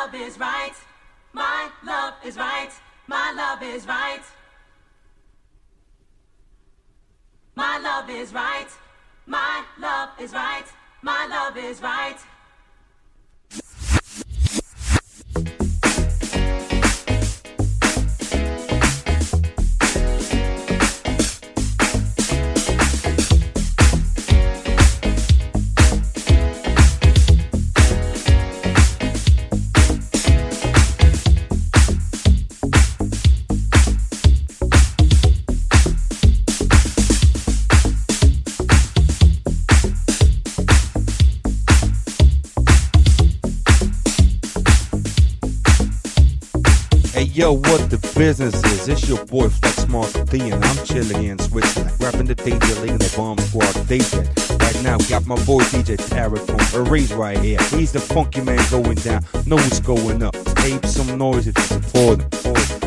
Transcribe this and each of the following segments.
love is right. My love is right. My love is right. My love is right. My love is right. My love is right. What the business is? It's your boy Flex Master D, and I'm chilling in Switzerland, rapping the DJ and the Bomb Squad DJ. Right now, got my boy DJ Tarek from Paris right here. He's the funky man going down. Know what's going up. Tape some noise if you support him.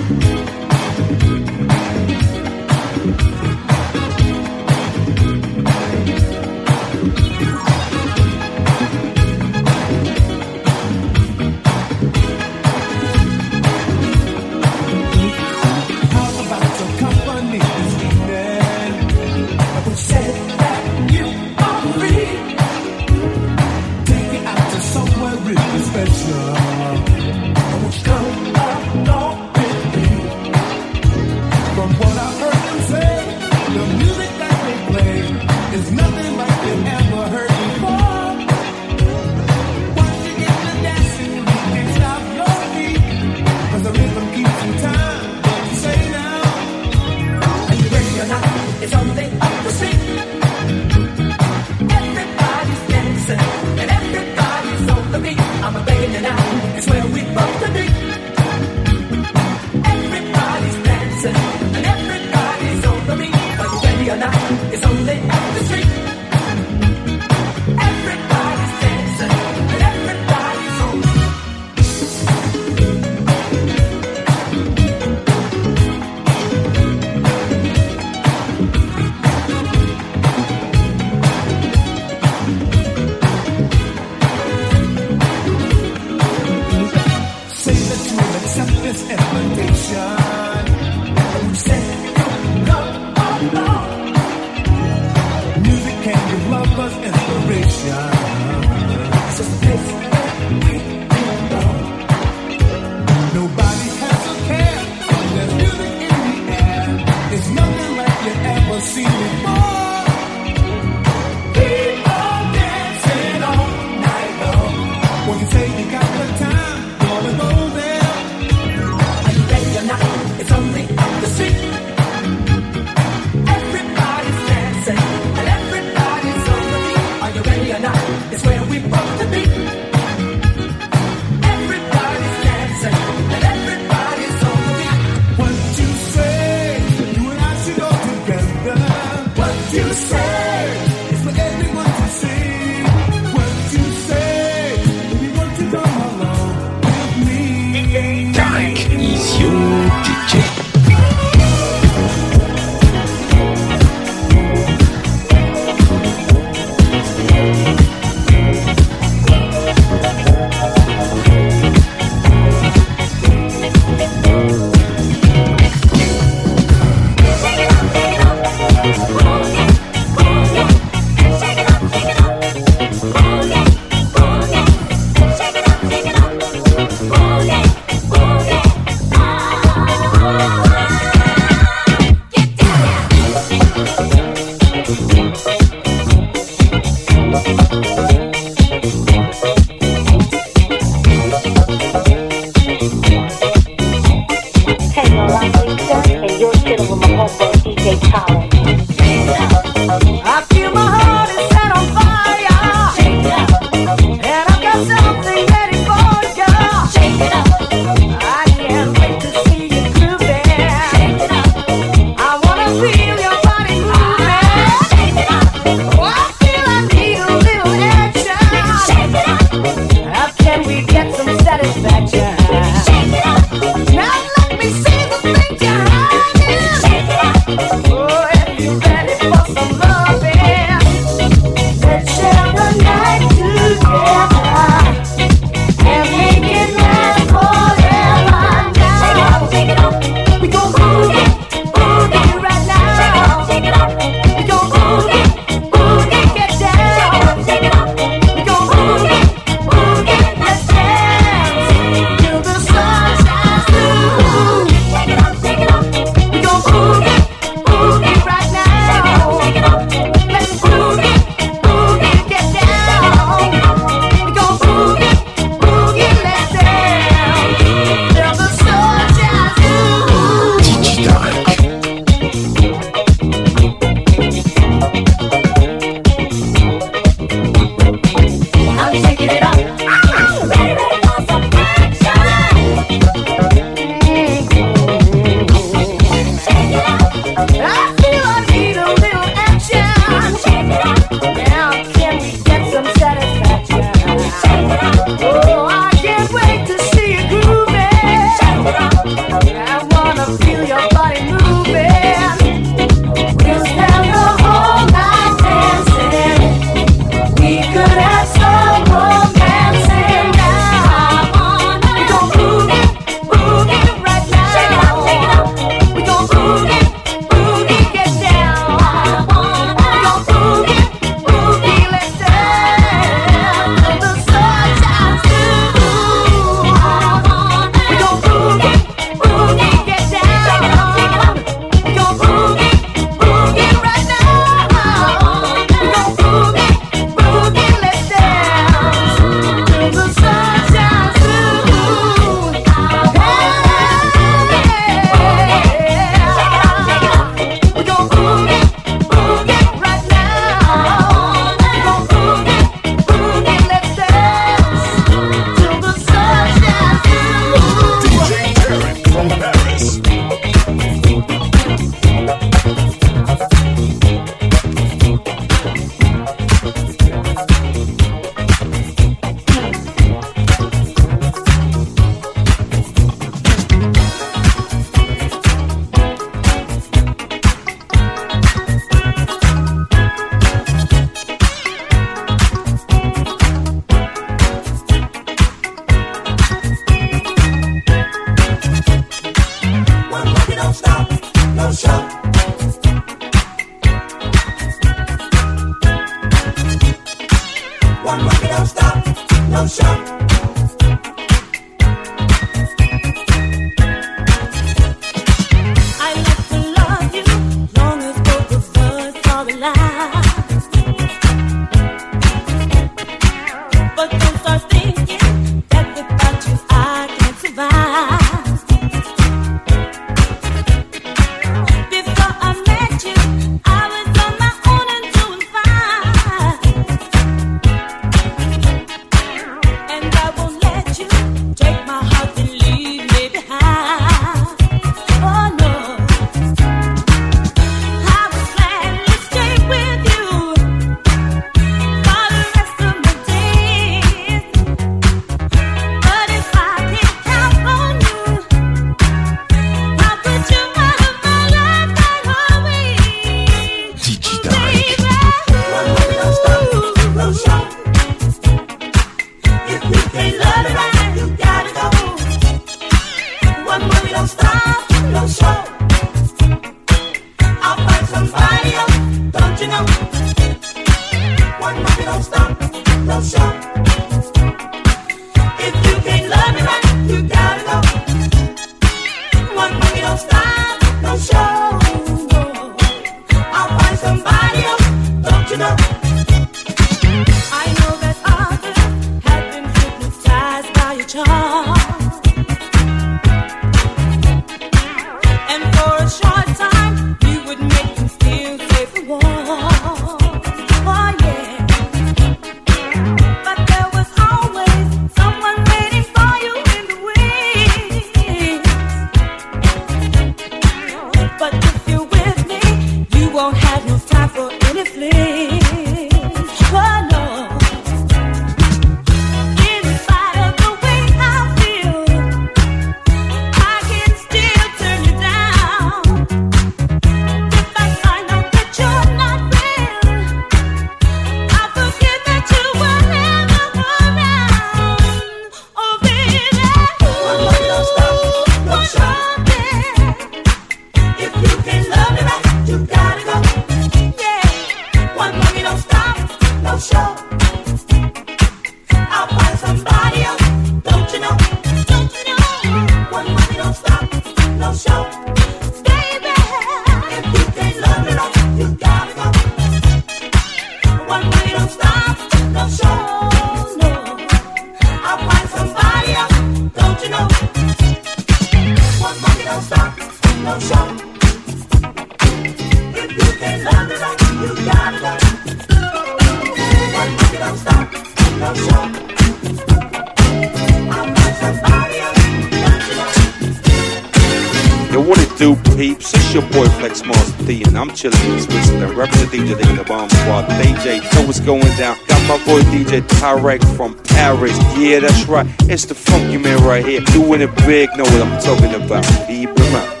Chilling in Switzerland, repping the the bomb squad. DJ, know what's going down. Got my boy DJ Tarek from Paris. Yeah, that's right. It's the funky man right here, doing it big. Know what I'm talking about. Keep him out.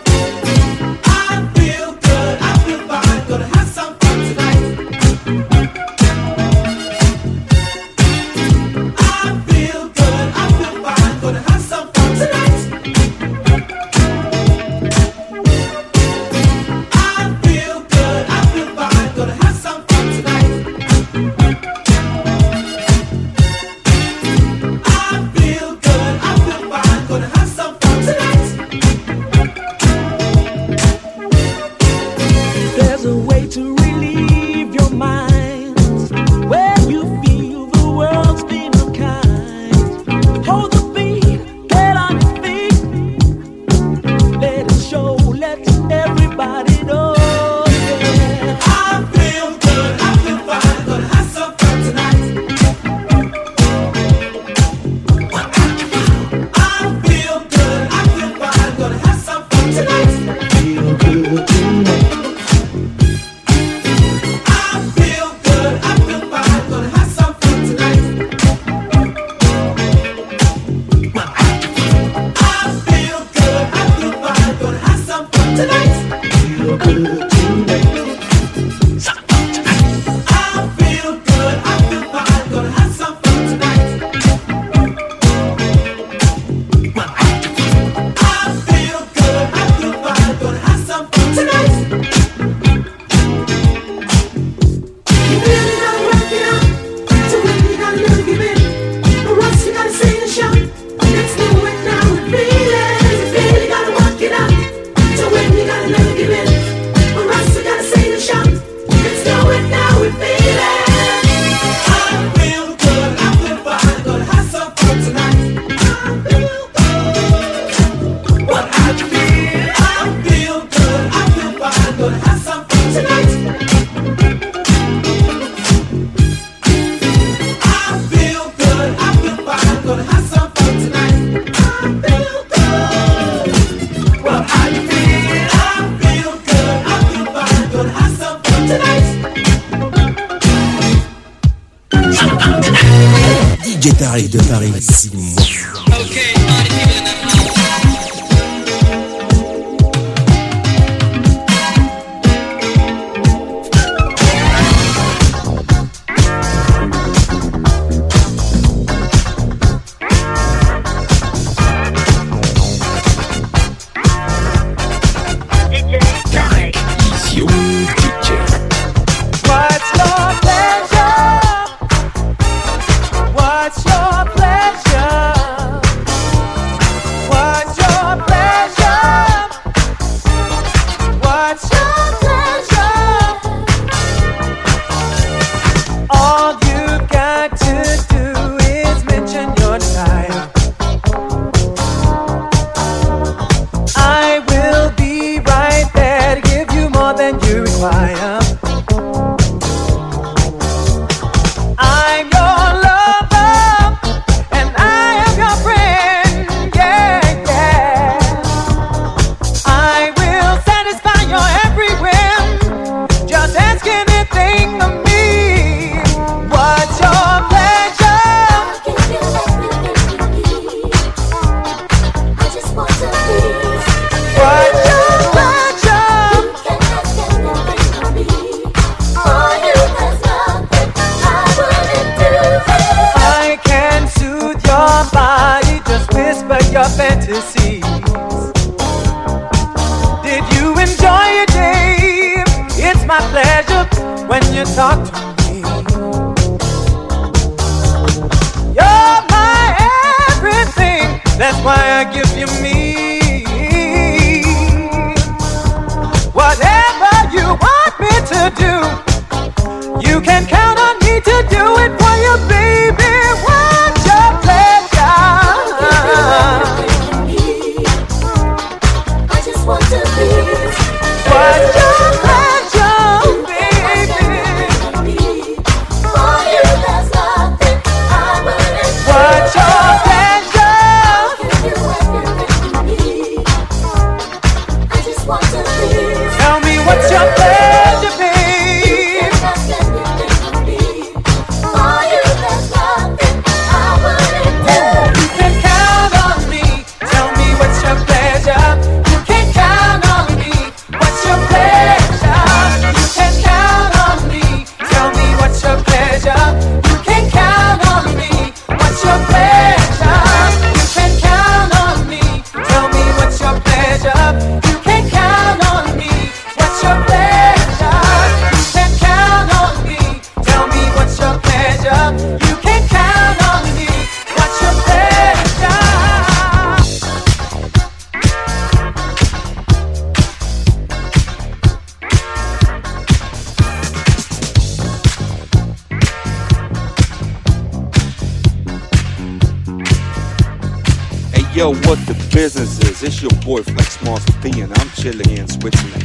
Maximum.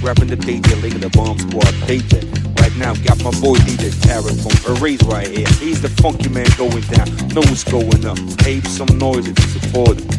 rapping the DJ, leaking the bomb squad DJ. Right now, got my boy DJ Tarek from Paris right here. He's the funky man going down, knows going up. Ape some noise if you support him.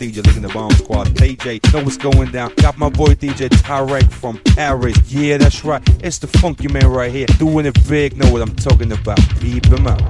DJ looking the bomb squad. KJ, know what's going down. Got my boy DJ Tarek from Paris. Yeah, that's right. It's the funky man right here. Doing it big. Know what I'm talking about. Keep him out.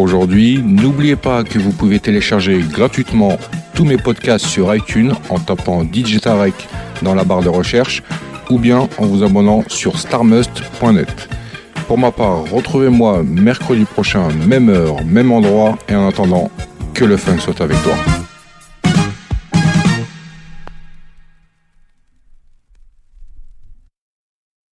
Aujourd'hui. N'oubliez pas que vous pouvez télécharger gratuitement tous mes podcasts sur iTunes en tapant Digitarec dans la barre de recherche ou bien en vous abonnant sur starmust.net. Pour ma part, retrouvez-moi mercredi prochain, même heure, même endroit, et en attendant, que le fun soit avec toi.